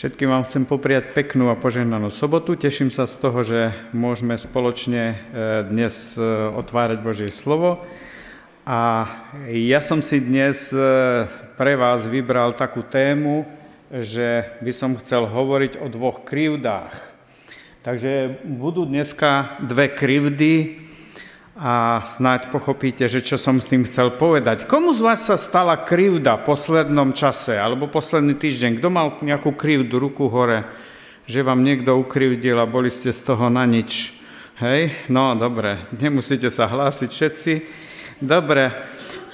Všetkým vám chcem popriať peknú a požehnanú sobotu. Teším sa z toho, že môžeme spoločne e, dnes e, otvárať Božie slovo. A ja som si dnes e, pre vás vybral takú tému, že by som chcel hovoriť o dvoch krivdách. Takže budú dneska dve krivdy, a snáď pochopíte, že čo som s tým chcel povedať. Komu z vás sa stala krivda v poslednom čase alebo posledný týždeň? Kto mal nejakú krivdu, ruku hore, že vám niekto ukrivdil a boli ste z toho na nič? Hej? No, dobre, nemusíte sa hlásiť všetci. Dobre,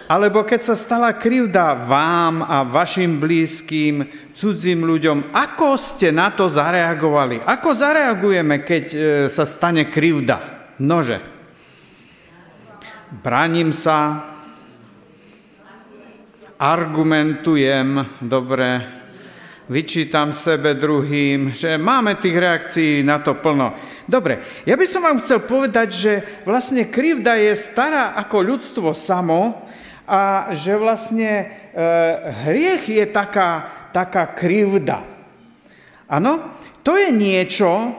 alebo keď sa stala krivda vám a vašim blízkym, cudzím ľuďom, ako ste na to zareagovali? Ako zareagujeme, keď e, sa stane krivda? Nože braním sa, argumentujem, dobre, vyčítam sebe druhým, že máme tých reakcií na to plno. Dobre, ja by som vám chcel povedať, že vlastne krivda je stará ako ľudstvo samo a že vlastne e, hriech je taká, taká krivda. Áno, to je niečo,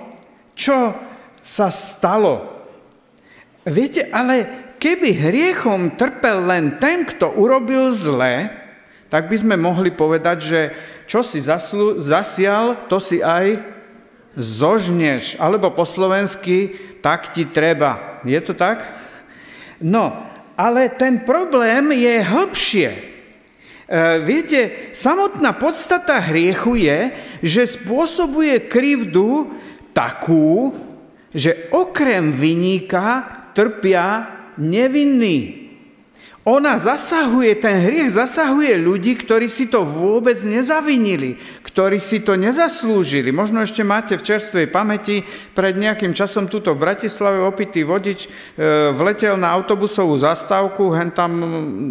čo sa stalo. Viete, ale keby hriechom trpel len ten, kto urobil zle, tak by sme mohli povedať, že čo si zaslu, zasial, to si aj zožneš. Alebo po slovensky, tak ti treba. Je to tak? No, ale ten problém je hĺbšie. E, viete, samotná podstata hriechu je, že spôsobuje krivdu takú, že okrem vyníka trpia nevinný. Ona zasahuje, ten hriech zasahuje ľudí, ktorí si to vôbec nezavinili, ktorí si to nezaslúžili. Možno ešte máte v čerstvej pamäti, pred nejakým časom tuto v Bratislave opitý vodič e, vletel na autobusovú zastávku, hen tam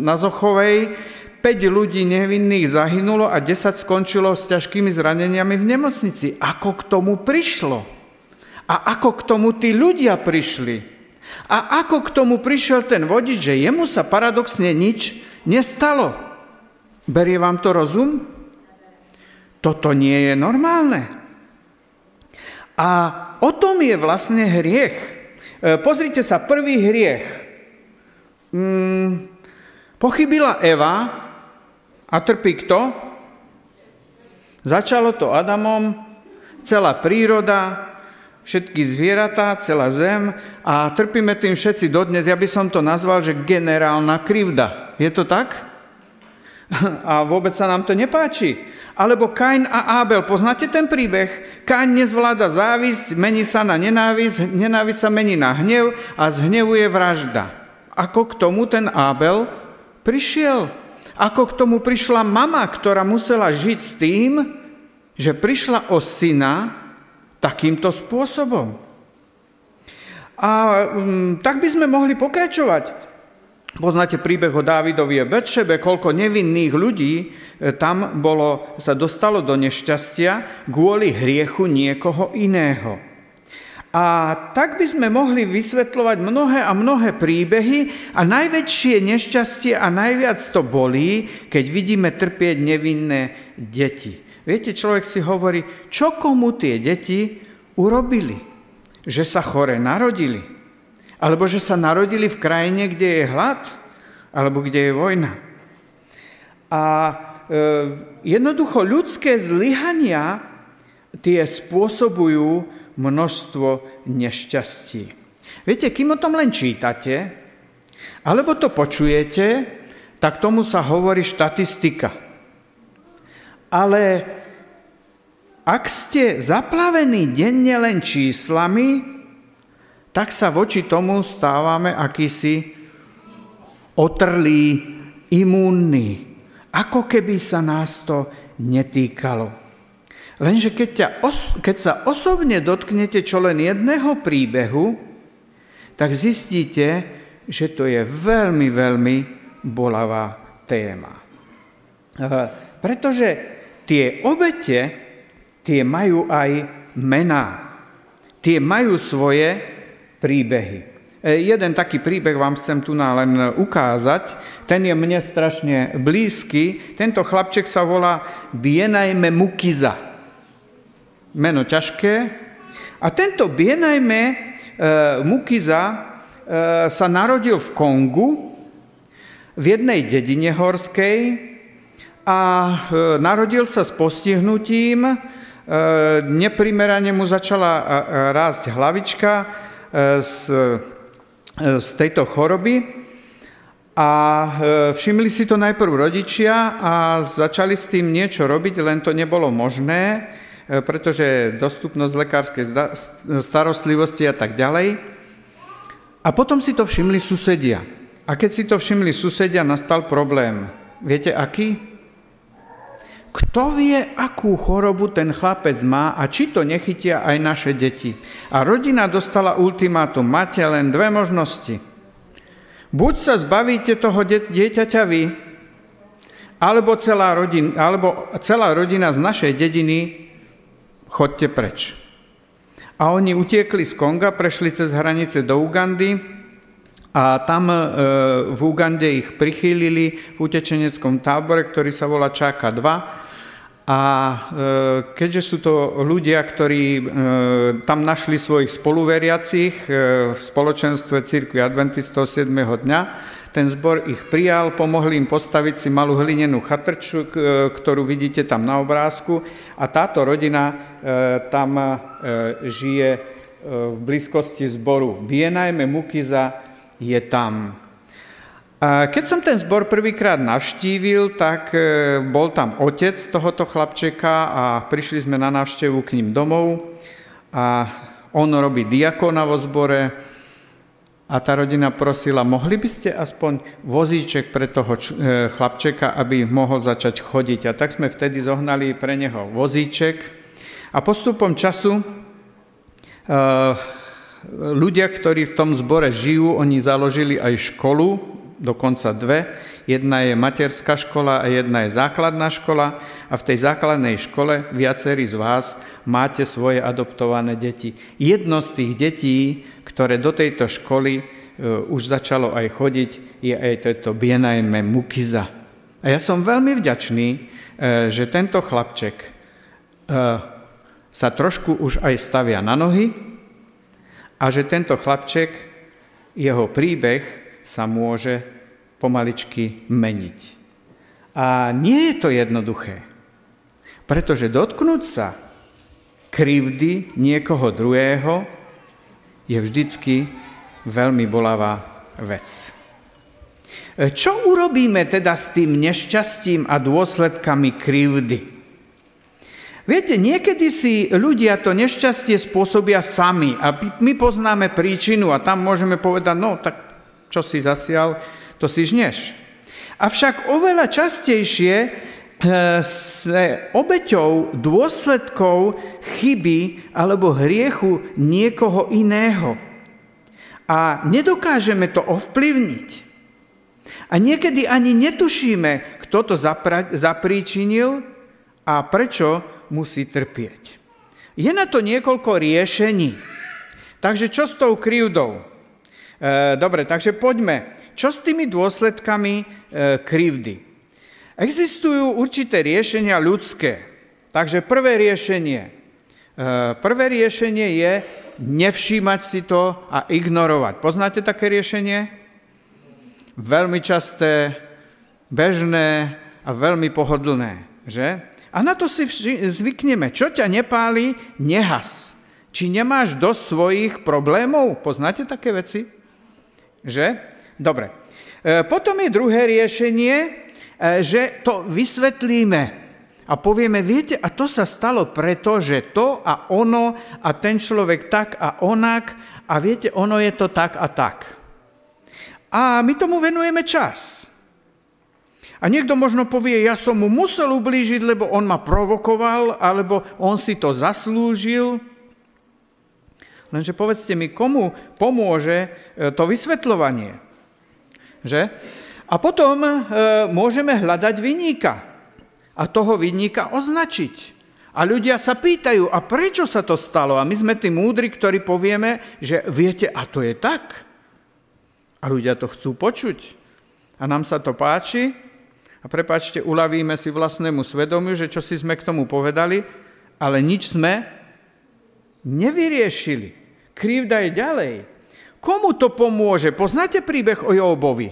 na Zochovej, 5 ľudí nevinných zahynulo a 10 skončilo s ťažkými zraneniami v nemocnici. Ako k tomu prišlo? A ako k tomu tí ľudia prišli? A ako k tomu prišiel ten vodič, že jemu sa paradoxne nič nestalo? Berie vám to rozum? Toto nie je normálne. A o tom je vlastne hriech. E, pozrite sa, prvý hriech. Hmm, pochybila Eva a trpí kto? Začalo to Adamom, celá príroda, všetky zvieratá, celá zem a trpíme tým všetci dodnes. Ja by som to nazval, že generálna krivda. Je to tak? A vôbec sa nám to nepáči. Alebo Kain a Abel. Poznáte ten príbeh? Kain nezvláda závisť, mení sa na nenávisť, nenávisť sa mení na hnev a z hnevu je vražda. Ako k tomu ten Abel prišiel? Ako k tomu prišla mama, ktorá musela žiť s tým, že prišla o syna, takýmto spôsobom. A um, tak by sme mohli pokračovať. Poznáte príbeh o Dávidovi Betšebe, koľko nevinných ľudí e, tam bolo, sa dostalo do nešťastia kvôli hriechu niekoho iného. A tak by sme mohli vysvetľovať mnohé a mnohé príbehy a najväčšie nešťastie a najviac to bolí, keď vidíme trpieť nevinné deti. Viete, človek si hovorí, čo komu tie deti urobili? Že sa chore narodili? Alebo že sa narodili v krajine, kde je hlad? Alebo kde je vojna? A e, jednoducho ľudské zlyhania tie spôsobujú množstvo nešťastí. Viete, kým o tom len čítate, alebo to počujete, tak tomu sa hovorí štatistika. Ale ak ste zaplavení denne len číslami, tak sa voči tomu stávame akýsi otrlí, imúnni. Ako keby sa nás to netýkalo. Lenže keď, ťa os- keď sa osobne dotknete čo len jedného príbehu, tak zistíte, že to je veľmi, veľmi bolavá téma. Pretože tie obete, tie majú aj mená. Tie majú svoje príbehy. E, jeden taký príbeh vám chcem tu len ukázať. Ten je mne strašne blízky. Tento chlapček sa volá Bienajme Mukiza. meno ťažké. A tento Bienajme e, Mukiza e, sa narodil v Kongu, v jednej dedine horskej a e, narodil sa s postihnutím, neprimerane mu začala e, rásť hlavička e, z, e, z tejto choroby a e, všimli si to najprv rodičia a začali s tým niečo robiť, len to nebolo možné, e, pretože dostupnosť lekárskej starostlivosti a tak ďalej. A potom si to všimli susedia. A keď si to všimli susedia, nastal problém. Viete aký? Kto vie, akú chorobu ten chlapec má a či to nechytia aj naše deti. A rodina dostala ultimátum. Máte len dve možnosti Buď sa zbavíte toho dieťaťa vy, alebo celá, rodin, alebo celá rodina z našej dediny, chodte preč. A oni utiekli z Konga, prešli cez hranice do Ugandy a tam e, v Ugande ich prichýlili v utečeneckom tábore, ktorý sa volá Čáka 2 a e, keďže sú to ľudia, ktorí e, tam našli svojich spoluveriacich e, v spoločenstve Církvy Adventistov 7. dňa, ten zbor ich prijal, pomohli im postaviť si malú hlinenú chatrču, ktorú vidíte tam na obrázku a táto rodina tam žije v blízkosti zboru. Bienajme Mukiza je tam. Keď som ten zbor prvýkrát navštívil, tak e, bol tam otec tohoto chlapčeka a prišli sme na návštevu k ním domov. A on robí diakona vo zbore. A tá rodina prosila, mohli by ste aspoň vozíček pre toho e, chlapčeka, aby mohol začať chodiť. A tak sme vtedy zohnali pre neho vozíček. A postupom času e, ľudia, ktorí v tom zbore žijú, oni založili aj školu dokonca dve. Jedna je materská škola a jedna je základná škola a v tej základnej škole viacerí z vás máte svoje adoptované deti. Jedno z tých detí, ktoré do tejto školy e, už začalo aj chodiť, je aj toto Bienajme Mukiza. A ja som veľmi vďačný, e, že tento chlapček e, sa trošku už aj stavia na nohy a že tento chlapček, jeho príbeh sa môže pomaličky meniť. A nie je to jednoduché, pretože dotknúť sa krivdy niekoho druhého je vždycky veľmi bolavá vec. Čo urobíme teda s tým nešťastím a dôsledkami krivdy? Viete, niekedy si ľudia to nešťastie spôsobia sami a my poznáme príčinu a tam môžeme povedať, no tak čo si zasial, to si žneš. Avšak oveľa častejšie eh, sme obeťou dôsledkov chyby alebo hriechu niekoho iného. A nedokážeme to ovplyvniť. A niekedy ani netušíme, kto to zapríčinil a prečo musí trpieť. Je na to niekoľko riešení. Takže čo s tou krivdou? E, dobre, takže poďme. Čo s tými dôsledkami e, krivdy? Existujú určité riešenia ľudské. Takže prvé riešenie. E, prvé riešenie je nevšímať si to a ignorovať. Poznáte také riešenie? Veľmi časté, bežné a veľmi pohodlné, že? A na to si zvykneme. Čo ťa nepáli, nehas. Či nemáš dosť svojich problémov? Poznáte také veci? Že? Dobre. E, potom je druhé riešenie, e, že to vysvetlíme a povieme, viete, a to sa stalo preto, že to a ono a ten človek tak a onak a viete, ono je to tak a tak. A my tomu venujeme čas. A niekto možno povie, ja som mu musel ublížiť, lebo on ma provokoval, alebo on si to zaslúžil. Lenže povedzte mi, komu pomôže e, to vysvetľovanie? Že? A potom e, môžeme hľadať vyníka a toho vyníka označiť. A ľudia sa pýtajú, a prečo sa to stalo? A my sme tí múdri, ktorí povieme, že viete, a to je tak. A ľudia to chcú počuť. A nám sa to páči. A prepáčte, uľavíme si vlastnému svedomiu, že čo si sme k tomu povedali, ale nič sme nevyriešili. Krivda je ďalej. Komu to pomôže? Poznáte príbeh o Jobovi?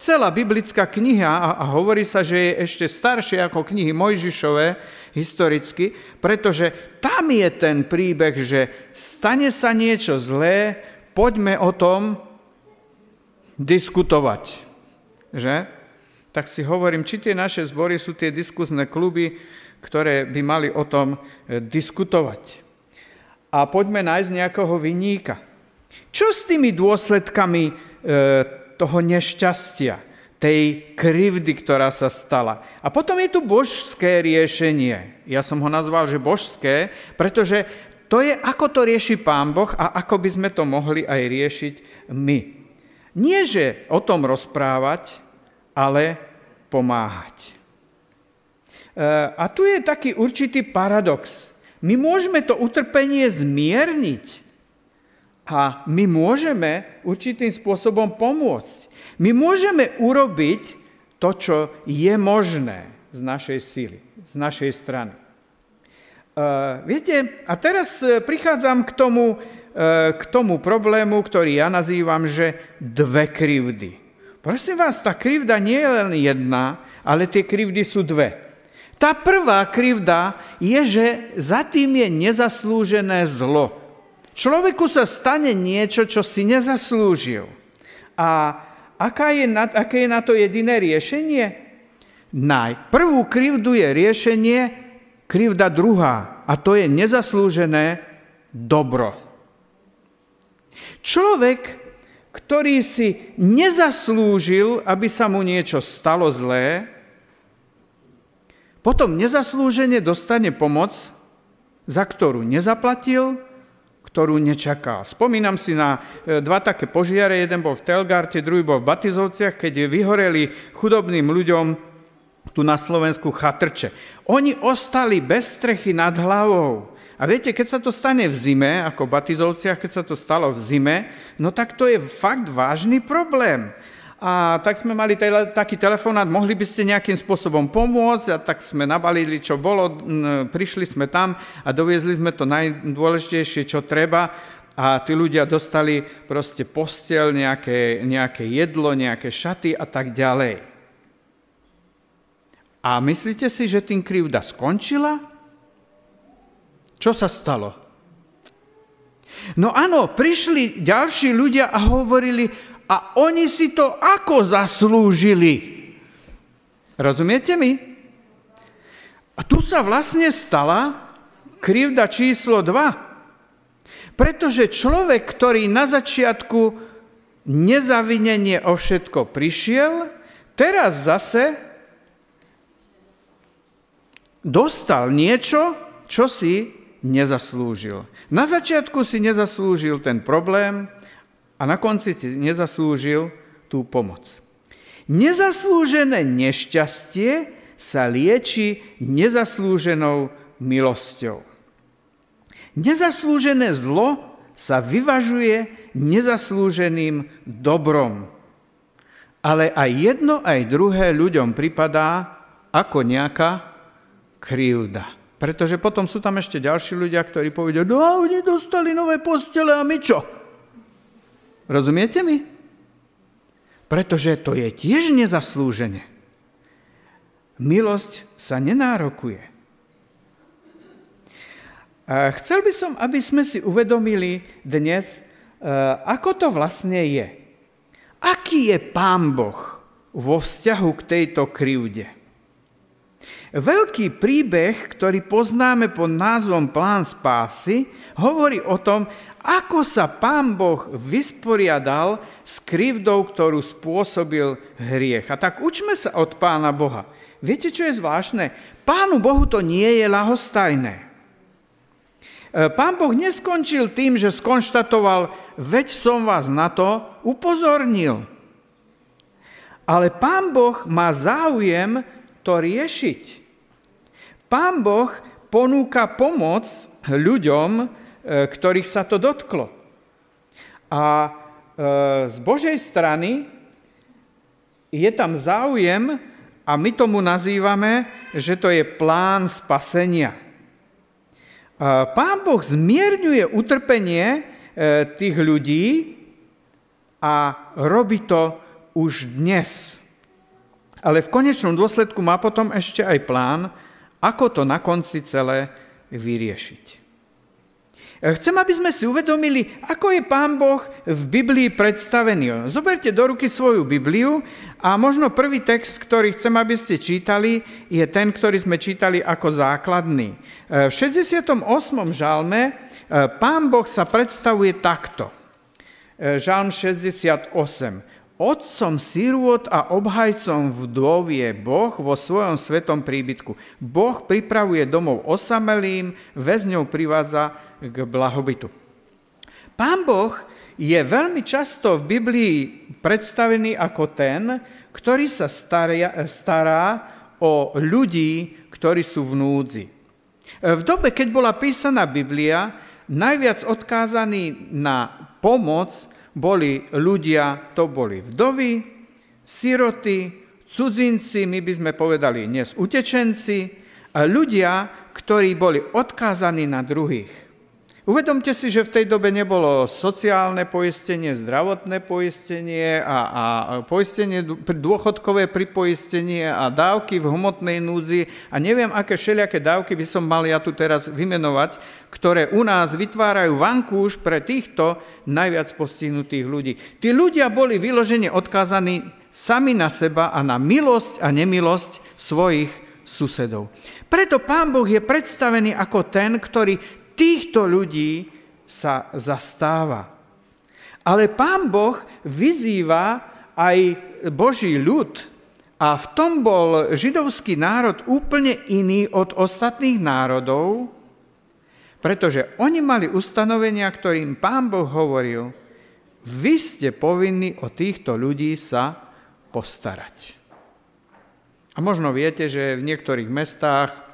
Celá biblická kniha, a hovorí sa, že je ešte staršie ako knihy Mojžišové historicky, pretože tam je ten príbeh, že stane sa niečo zlé, poďme o tom diskutovať. Že? Tak si hovorím, či tie naše zbory sú tie diskuzné kluby, ktoré by mali o tom diskutovať. A poďme nájsť nejakého vyníka. Čo s tými dôsledkami e, toho nešťastia, tej krivdy, ktorá sa stala. A potom je tu božské riešenie. Ja som ho nazval, že božské, pretože to je, ako to rieši Pán Boh a ako by sme to mohli aj riešiť my. Nie, že o tom rozprávať, ale pomáhať. E, a tu je taký určitý paradox. My môžeme to utrpenie zmierniť, a my môžeme určitým spôsobom pomôcť. My môžeme urobiť to, čo je možné z našej síly, z našej strany. Uh, viete, a teraz e, prichádzam k tomu, uh, k tomu problému, ktorý ja nazývam, že dve krivdy. Prosím vás, tá krivda nie je len jedna, ale tie krivdy sú dve. Tá prvá krivda je, že za tým je nezaslúžené zlo. Človeku sa stane niečo, čo si nezaslúžil. A aká je na, aké je na to jediné riešenie? Na prvú krivdu je riešenie krivda druhá a to je nezaslúžené dobro. Človek, ktorý si nezaslúžil, aby sa mu niečo stalo zlé, potom nezaslúžene dostane pomoc, za ktorú nezaplatil ktorú nečakal. Spomínam si na e, dva také požiare, jeden bol v Telgarte, druhý bol v Batizovciach, keď vyhoreli chudobným ľuďom tu na Slovensku chatrče. Oni ostali bez strechy nad hlavou. A viete, keď sa to stane v zime, ako v Batizovciach, keď sa to stalo v zime, no tak to je fakt vážny problém a tak sme mali tele, taký telefonát, mohli by ste nejakým spôsobom pomôcť a tak sme nabalili, čo bolo, prišli sme tam a doviezli sme to najdôležitejšie, čo treba a tí ľudia dostali proste postel, nejaké, nejaké jedlo, nejaké šaty a tak ďalej. A myslíte si, že tým krivda skončila? Čo sa stalo? No áno, prišli ďalší ľudia a hovorili, a oni si to ako zaslúžili. Rozumiete mi? A tu sa vlastne stala krivda číslo 2. Pretože človek, ktorý na začiatku nezavinenie o všetko prišiel, teraz zase dostal niečo, čo si nezaslúžil. Na začiatku si nezaslúžil ten problém, a na konci si nezaslúžil tú pomoc. Nezaslúžené nešťastie sa lieči nezaslúženou milosťou. Nezaslúžené zlo sa vyvažuje nezaslúženým dobrom. Ale aj jedno, aj druhé ľuďom pripadá ako nejaká krivda. Pretože potom sú tam ešte ďalší ľudia, ktorí povedia, no oni dostali nové postele a my čo? Rozumiete mi? Pretože to je tiež nezaslúžene. Milosť sa nenárokuje. A chcel by som, aby sme si uvedomili dnes, e, ako to vlastne je. Aký je Pán Boh vo vzťahu k tejto krivde? Veľký príbeh, ktorý poznáme pod názvom Plán spásy, hovorí o tom, ako sa pán Boh vysporiadal s krivdou, ktorú spôsobil hriech. A tak učme sa od pána Boha. Viete, čo je zvláštne? Pánu Bohu to nie je lahostajné. E, pán Boh neskončil tým, že skonštatoval, veď som vás na to upozornil. Ale pán Boh má záujem to riešiť. Pán Boh ponúka pomoc ľuďom, ktorých sa to dotklo. A e, z Božej strany je tam záujem a my tomu nazývame, že to je plán spasenia. Pán Boh zmierňuje utrpenie e, tých ľudí a robí to už dnes. Ale v konečnom dôsledku má potom ešte aj plán, ako to na konci celé vyriešiť. Chcem, aby sme si uvedomili, ako je Pán Boh v Biblii predstavený. Zoberte do ruky svoju Bibliu a možno prvý text, ktorý chcem, aby ste čítali, je ten, ktorý sme čítali ako základný. V 68. žalme e, Pán Boh sa predstavuje takto. E, žalm 68. Otcom sirôt a obhajcom vdov je Boh vo svojom svetom príbytku. Boh pripravuje domov osamelým, väzňov privádza k blahobytu. Pán Boh je veľmi často v Biblii predstavený ako ten, ktorý sa stará, stará o ľudí, ktorí sú v núdzi. V dobe, keď bola písaná Biblia, najviac odkázaný na pomoc boli ľudia, to boli vdovy, siroty, cudzinci, my by sme povedali dnes utečenci, a ľudia, ktorí boli odkázaní na druhých. Uvedomte si, že v tej dobe nebolo sociálne poistenie, zdravotné poistenie a, a poistenie, dôchodkové pripoistenie a dávky v hmotnej núdzi a neviem, aké všelijaké dávky by som mal ja tu teraz vymenovať, ktoré u nás vytvárajú vankúš pre týchto najviac postihnutých ľudí. Tí ľudia boli vyložene odkázaní sami na seba a na milosť a nemilosť svojich susedov. Preto Pán Boh je predstavený ako ten, ktorý týchto ľudí sa zastáva. Ale pán Boh vyzýva aj Boží ľud a v tom bol židovský národ úplne iný od ostatných národov, pretože oni mali ustanovenia, ktorým pán Boh hovoril, vy ste povinni o týchto ľudí sa postarať. A možno viete, že v niektorých mestách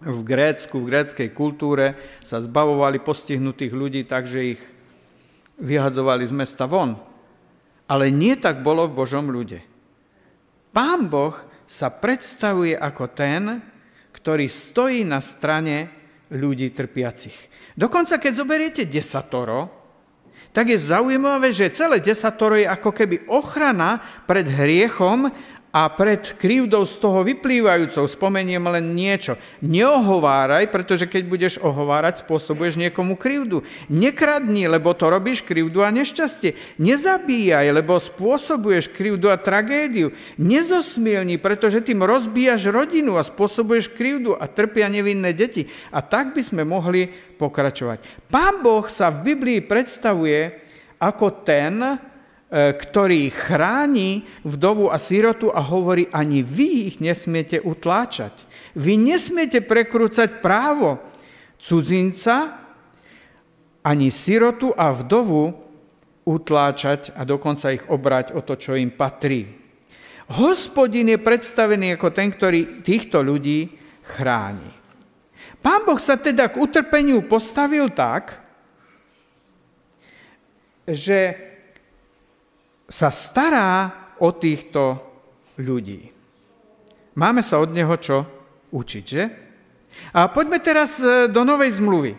v Grécku, v gréckej kultúre sa zbavovali postihnutých ľudí tak, že ich vyhadzovali z mesta von. Ale nie tak bolo v Božom ľude. Pán Boh sa predstavuje ako ten, ktorý stojí na strane ľudí trpiacich. Dokonca, keď zoberiete desatoro, tak je zaujímavé, že celé desatoro je ako keby ochrana pred hriechom a pred krivdou z toho vyplývajúcou spomeniem len niečo. Neohováraj, pretože keď budeš ohovárať, spôsobuješ niekomu krivdu. Nekradni, lebo to robíš krivdu a nešťastie. Nezabíjaj, lebo spôsobuješ krivdu a tragédiu. Nezosmielni, pretože tým rozbíjaš rodinu a spôsobuješ krivdu a trpia nevinné deti. A tak by sme mohli pokračovať. Pán Boh sa v Biblii predstavuje ako ten, ktorý chráni vdovu a sirotu a hovorí, ani vy ich nesmiete utláčať. Vy nesmiete prekrúcať právo cudzinca, ani sirotu a vdovu utláčať a dokonca ich obrať o to, čo im patrí. Hospodin je predstavený ako ten, ktorý týchto ľudí chráni. Pán Boh sa teda k utrpeniu postavil tak, že sa stará o týchto ľudí. Máme sa od neho čo učiť, že? A poďme teraz e, do Novej zmluvy.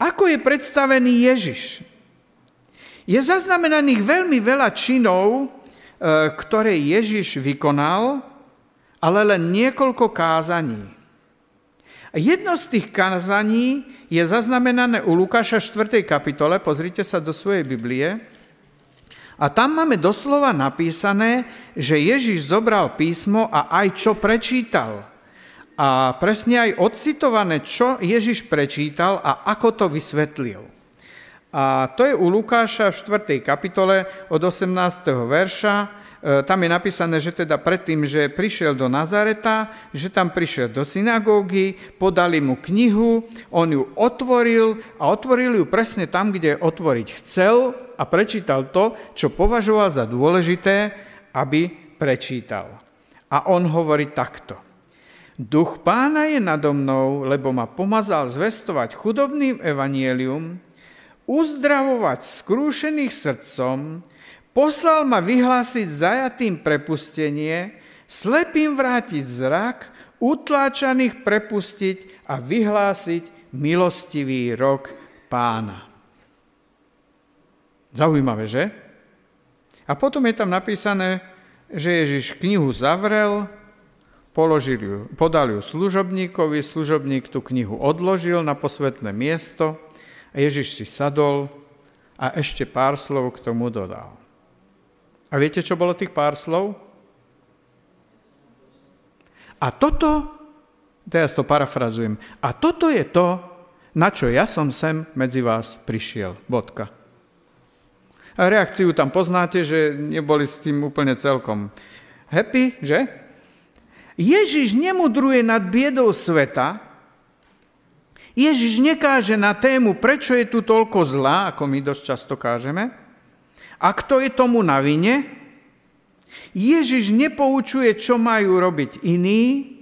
Ako je predstavený Ježiš? Je zaznamenaných veľmi veľa činov, e, ktoré Ježiš vykonal, ale len niekoľko kázaní. Jedno z tých kázaní je zaznamenané u Lukáša 4. kapitole, pozrite sa do svojej Biblie, a tam máme doslova napísané, že Ježiš zobral písmo a aj čo prečítal. A presne aj odcitované, čo Ježiš prečítal a ako to vysvetlil. A to je u Lukáša v 4. kapitole od 18. verša. E, tam je napísané, že teda predtým, že prišiel do Nazareta, že tam prišiel do synagógy, podali mu knihu, on ju otvoril a otvoril ju presne tam, kde otvoriť chcel a prečítal to, čo považoval za dôležité, aby prečítal. A on hovorí takto. Duch pána je nado mnou, lebo ma pomazal zvestovať chudobným evanielium, uzdravovať skrúšených srdcom, poslal ma vyhlásiť zajatým prepustenie, slepým vrátiť zrak, utláčaných prepustiť a vyhlásiť milostivý rok pána. Zaujímavé, že? A potom je tam napísané, že Ježiš knihu zavrel, položil ju, podal ju služobníkovi, služobník tú knihu odložil na posvetné miesto a Ježiš si sadol a ešte pár slov k tomu dodal. A viete, čo bolo tých pár slov? A toto, teraz to parafrazujem, a toto je to, na čo ja som sem medzi vás prišiel. Bodka. A reakciu tam poznáte, že neboli s tým úplne celkom happy, že? Ježiš nemudruje nad biedou sveta, Ježiš nekáže na tému, prečo je tu toľko zla, ako my dosť často kážeme, a kto je tomu na vine. Ježiš nepoučuje, čo majú robiť iní,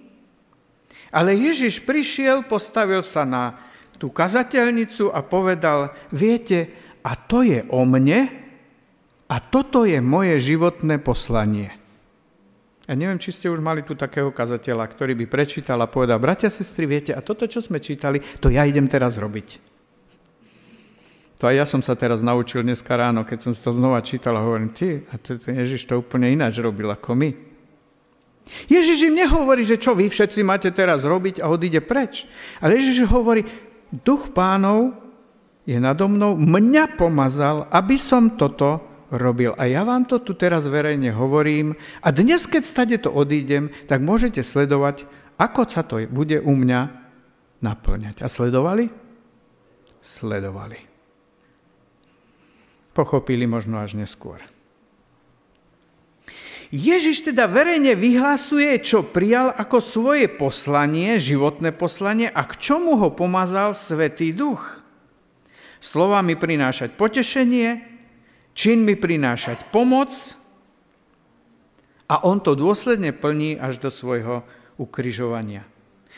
ale Ježiš prišiel, postavil sa na tú kazateľnicu a povedal, viete, a to je o mne, a toto je moje životné poslanie. Ja neviem, či ste už mali tu takého kazateľa, ktorý by prečítal a povedal, bratia, sestry, viete, a toto, čo sme čítali, to ja idem teraz robiť. To aj ja som sa teraz naučil dneska ráno, keď som to znova čítal a hovorím, ty, a to, to Ježiš to úplne ináč robil ako my. Ježiš im nehovorí, že čo vy všetci máte teraz robiť a odíde preč. Ale Ježiš hovorí, duch pánov je nado mnou, mňa pomazal, aby som toto robil. A ja vám to tu teraz verejne hovorím a dnes, keď stade to odídem, tak môžete sledovať, ako sa to bude u mňa naplňať. A sledovali? Sledovali. Pochopili možno až neskôr. Ježiš teda verejne vyhlasuje, čo prijal ako svoje poslanie, životné poslanie a k čomu ho pomazal Svetý Duch. Slovami prinášať potešenie, čin mi prinášať pomoc a on to dôsledne plní až do svojho ukryžovania.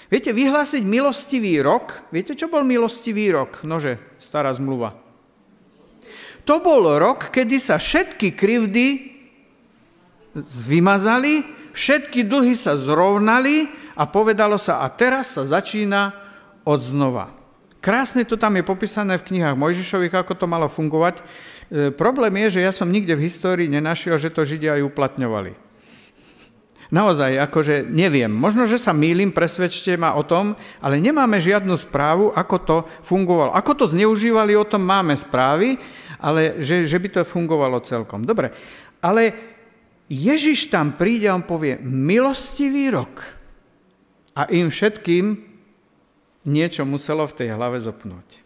Viete, vyhlásiť milostivý rok, viete, čo bol milostivý rok? Nože, stará zmluva. To bol rok, kedy sa všetky krivdy vymazali, všetky dlhy sa zrovnali a povedalo sa, a teraz sa začína od znova. Krásne to tam je popísané v knihách Mojžišových, ako to malo fungovať. E, problém je, že ja som nikde v histórii nenašiel, že to Židia aj uplatňovali. Naozaj, akože neviem. Možno, že sa mýlim, presvedčte ma o tom, ale nemáme žiadnu správu, ako to fungovalo. Ako to zneužívali, o tom máme správy, ale že, že by to fungovalo celkom. Dobre, ale Ježiš tam príde a on povie, milostivý rok. A im všetkým niečo muselo v tej hlave zopnúť.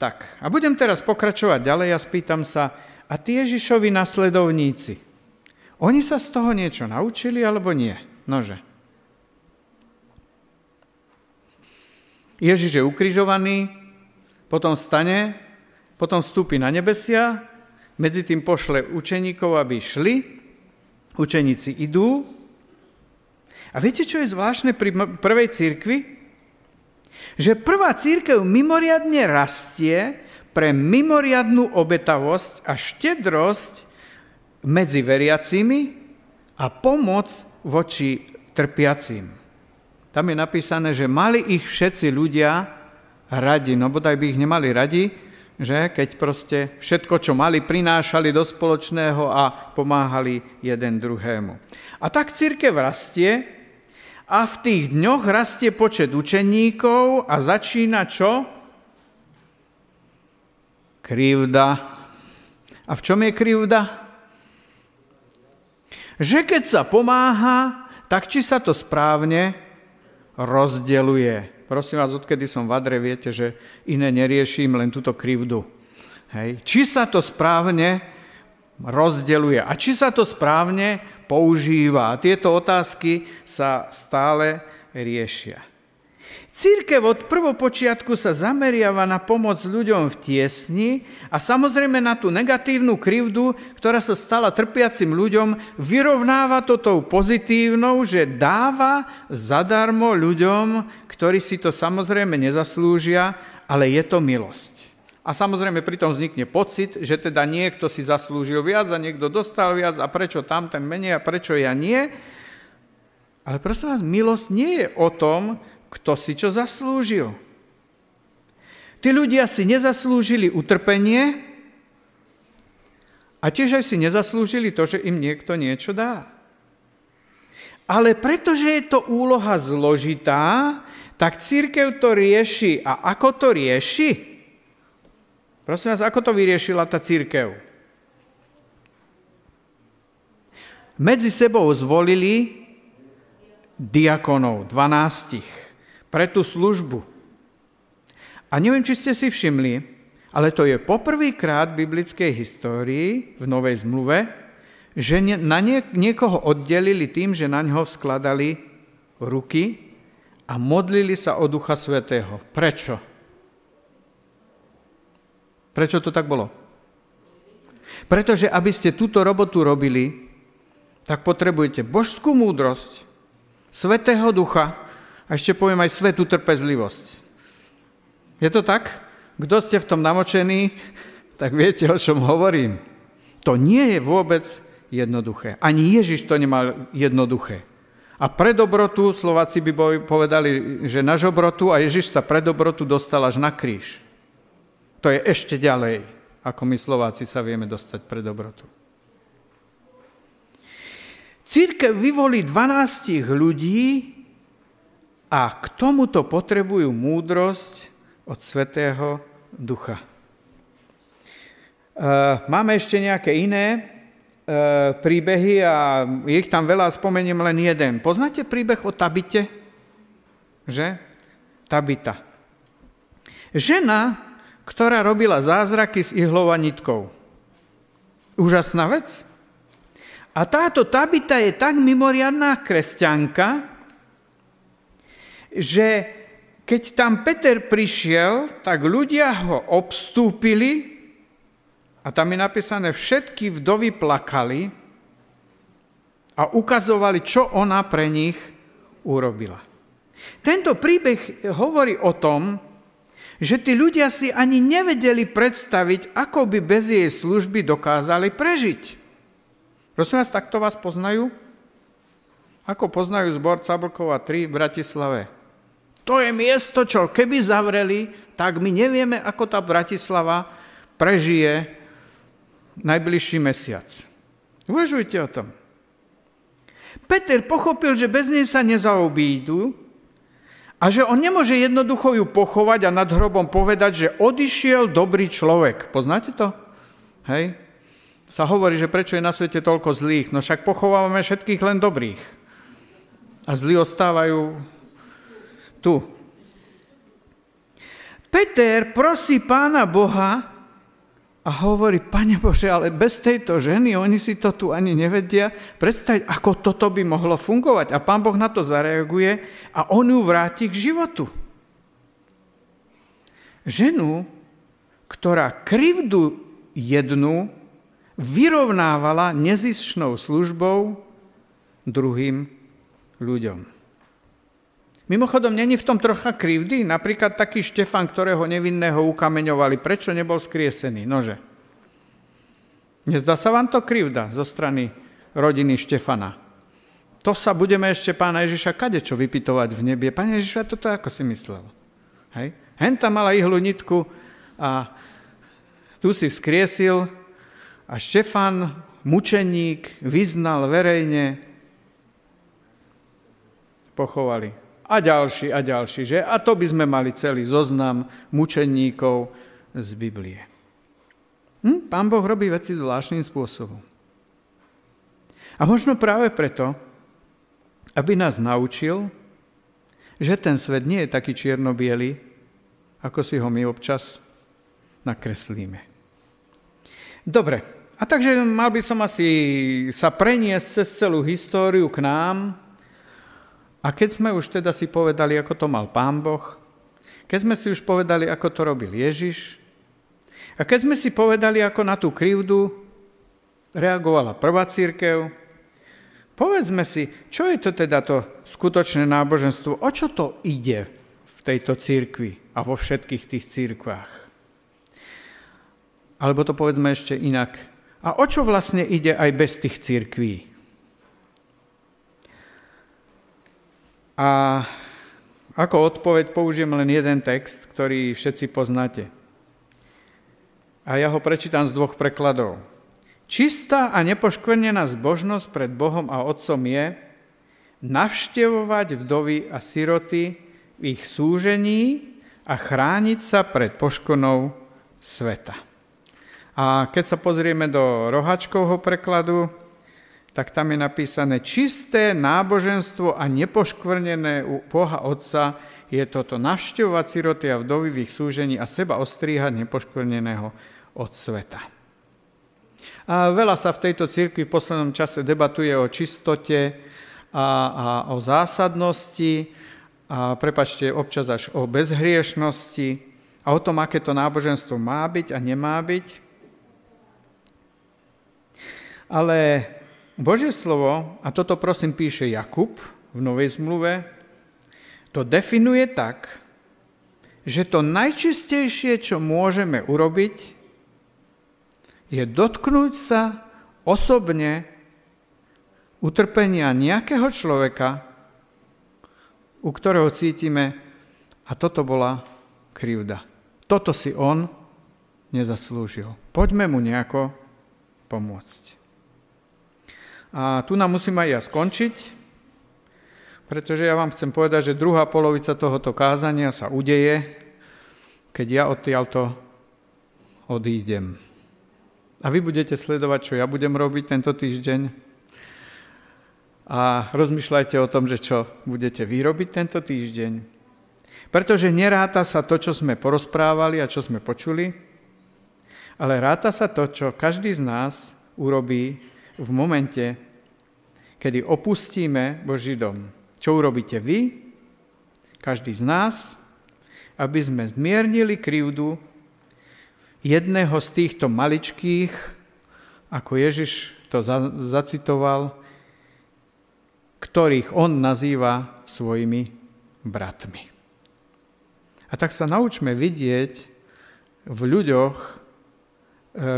Tak, a budem teraz pokračovať ďalej a spýtam sa, a tí Ježišovi nasledovníci, oni sa z toho niečo naučili alebo nie? Nože. Ježiš je ukrižovaný, potom stane, potom vstúpi na nebesia, medzi tým pošle učeníkov, aby šli, učeníci idú. A viete, čo je zvláštne pri prvej církvi? že prvá církev mimoriadne rastie pre mimoriadnú obetavosť a štedrosť medzi veriacimi a pomoc voči trpiacim. Tam je napísané, že mali ich všetci ľudia radi, no bodaj by ich nemali radi, že keď proste všetko, čo mali, prinášali do spoločného a pomáhali jeden druhému. A tak církev rastie, a v tých dňoch rastie počet učeníkov a začína čo? Krivda. A v čom je krivda? Že keď sa pomáha, tak či sa to správne rozdeluje. Prosím vás, odkedy som v Adre, viete, že iné neriešim, len túto krivdu. Hej. Či sa to správne rozdeluje a či sa to správne používa. A tieto otázky sa stále riešia. Církev od prvopočiatku sa zameriava na pomoc ľuďom v tiesni a samozrejme na tú negatívnu krivdu, ktorá sa stala trpiacim ľuďom, vyrovnáva to tou pozitívnou, že dáva zadarmo ľuďom, ktorí si to samozrejme nezaslúžia, ale je to milosť. A samozrejme pritom vznikne pocit, že teda niekto si zaslúžil viac a niekto dostal viac a prečo tam ten menej a prečo ja nie. Ale prosím vás, milosť nie je o tom, kto si čo zaslúžil. Tí ľudia si nezaslúžili utrpenie a tiež aj si nezaslúžili to, že im niekto niečo dá. Ale pretože je to úloha zložitá, tak církev to rieši. A ako to rieši? Prosím vás, ako to vyriešila tá církev? Medzi sebou zvolili diakonov, dvanástich, pre tú službu. A neviem, či ste si všimli, ale to je poprvýkrát v biblickej histórii, v Novej zmluve, že na niekoho oddelili tým, že na ňo skladali ruky a modlili sa o Ducha Svetého. Prečo? Prečo to tak bolo? Pretože aby ste túto robotu robili, tak potrebujete božskú múdrosť, Svetého Ducha a ešte poviem aj svetú trpezlivosť. Je to tak? Kto ste v tom namočení, tak viete, o čom hovorím. To nie je vôbec jednoduché. Ani Ježiš to nemal jednoduché. A pre dobrotu, Slováci by povedali, že na žobrotu a Ježiš sa pre dobrotu dostal až na kríž. To je ešte ďalej, ako my Slováci sa vieme dostať pre dobrotu. Církev vyvolí 12 ľudí a k tomuto potrebujú múdrosť, od Svetého Ducha. E, máme ešte nejaké iné príbehy a je ich tam veľa, spomeniem len jeden. Poznáte príbeh o Tabite? Že? Tabita. Žena, ktorá robila zázraky s ihlou a nitkou. Úžasná vec. A táto Tabita je tak mimoriadná kresťanka, že keď tam Peter prišiel, tak ľudia ho obstúpili a tam je napísané, všetky vdovy plakali a ukazovali, čo ona pre nich urobila. Tento príbeh hovorí o tom, že tí ľudia si ani nevedeli predstaviť, ako by bez jej služby dokázali prežiť. Prosím vás, takto vás poznajú? Ako poznajú zbor Cablkova 3 v Bratislave? To je miesto, čo keby zavreli, tak my nevieme, ako tá Bratislava prežije najbližší mesiac. Uvažujte o tom. Peter pochopil, že bez nej sa nezaobídu a že on nemôže jednoducho ju pochovať a nad hrobom povedať, že odišiel dobrý človek. Poznáte to? Hej? Sa hovorí, že prečo je na svete toľko zlých. No však pochovávame všetkých len dobrých. A zlí ostávajú tu. Peter prosí pána Boha a hovorí, pane Bože, ale bez tejto ženy, oni si to tu ani nevedia predstaviť, ako toto by mohlo fungovať. A pán Boh na to zareaguje a on ju vráti k životu. Ženu, ktorá krivdu jednu vyrovnávala nezišnou službou druhým ľuďom. Mimochodom, není v tom trocha krivdy? Napríklad taký Štefan, ktorého nevinného ukameňovali. Prečo nebol skriesený? Nože. Nezdá sa vám to krivda zo strany rodiny Štefana? To sa budeme ešte pána Ježiša kadečo vypitovať v nebie. Pane Ježiša, toto ako si myslel? Hej? Henta mala ihlu nitku a tu si vzkriesil a Štefan, mučeník, vyznal verejne, pochovali a ďalší a ďalší, že? A to by sme mali celý zoznam mučeníkov z Biblie. Hm? Pán Boh robí veci zvláštnym spôsobom. A možno práve preto, aby nás naučil, že ten svet nie je taký čierno ako si ho my občas nakreslíme. Dobre, a takže mal by som asi sa preniesť cez celú históriu k nám, a keď sme už teda si povedali, ako to mal Pán Boh, keď sme si už povedali, ako to robil Ježiš, a keď sme si povedali, ako na tú krivdu reagovala prvá církev, povedzme si, čo je to teda to skutočné náboženstvo, o čo to ide v tejto církvi a vo všetkých tých církvách. Alebo to povedzme ešte inak. A o čo vlastne ide aj bez tých církví? A Ako odpoveď použijem len jeden text, ktorý všetci poznáte. A ja ho prečítam z dvoch prekladov. Čistá a nepoškvrnená zbožnosť pred Bohom a Otcom je navštevovať vdovy a siroty v ich súžení a chrániť sa pred poškonou sveta. A keď sa pozrieme do rohačkovho prekladu, tak tam je napísané čisté náboženstvo a nepoškvrnené u Boha Otca je toto navštevovať siroty a vdovy v ich súžení a seba ostríhať nepoškvrneného od sveta. A veľa sa v tejto cirkvi v poslednom čase debatuje o čistote a, a o zásadnosti a prepačte, občas až o bezhriešnosti a o tom, aké to náboženstvo má byť a nemá byť. Ale Božie slovo, a toto prosím píše Jakub v Novej zmluve, to definuje tak, že to najčistejšie, čo môžeme urobiť, je dotknúť sa osobne utrpenia nejakého človeka, u ktorého cítime, a toto bola krivda. Toto si on nezaslúžil. Poďme mu nejako pomôcť. A tu nám musím aj ja skončiť, pretože ja vám chcem povedať, že druhá polovica tohoto kázania sa udeje, keď ja odtiaľto odídem. A vy budete sledovať, čo ja budem robiť tento týždeň. A rozmýšľajte o tom, že čo budete vyrobiť tento týždeň. Pretože neráta sa to, čo sme porozprávali a čo sme počuli, ale ráta sa to, čo každý z nás urobí v momente, kedy opustíme Boží dom. Čo urobíte vy, každý z nás, aby sme zmiernili krivdu jedného z týchto maličkých, ako Ježiš to zacitoval, ktorých on nazýva svojimi bratmi. A tak sa naučme vidieť v ľuďoch, e,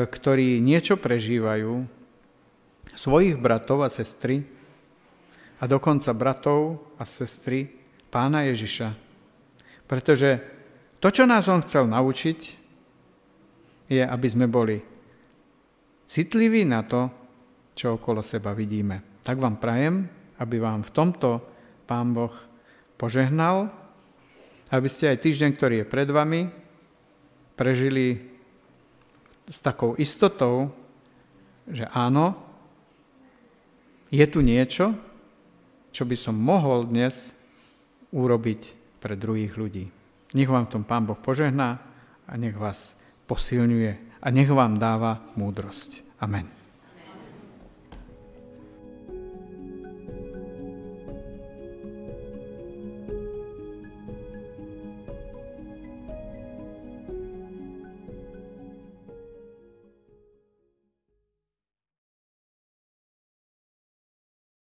ktorí niečo prežívajú, svojich bratov a sestry a dokonca bratov a sestry pána Ježiša. Pretože to, čo nás on chcel naučiť, je, aby sme boli citliví na to, čo okolo seba vidíme. Tak vám prajem, aby vám v tomto Pán Boh požehnal, aby ste aj týždeň, ktorý je pred vami, prežili s takou istotou, že áno, je tu niečo, čo by som mohol dnes urobiť pre druhých ľudí. Nech vám v tom Pán Boh požehná a nech vás posilňuje a nech vám dáva múdrosť. Amen.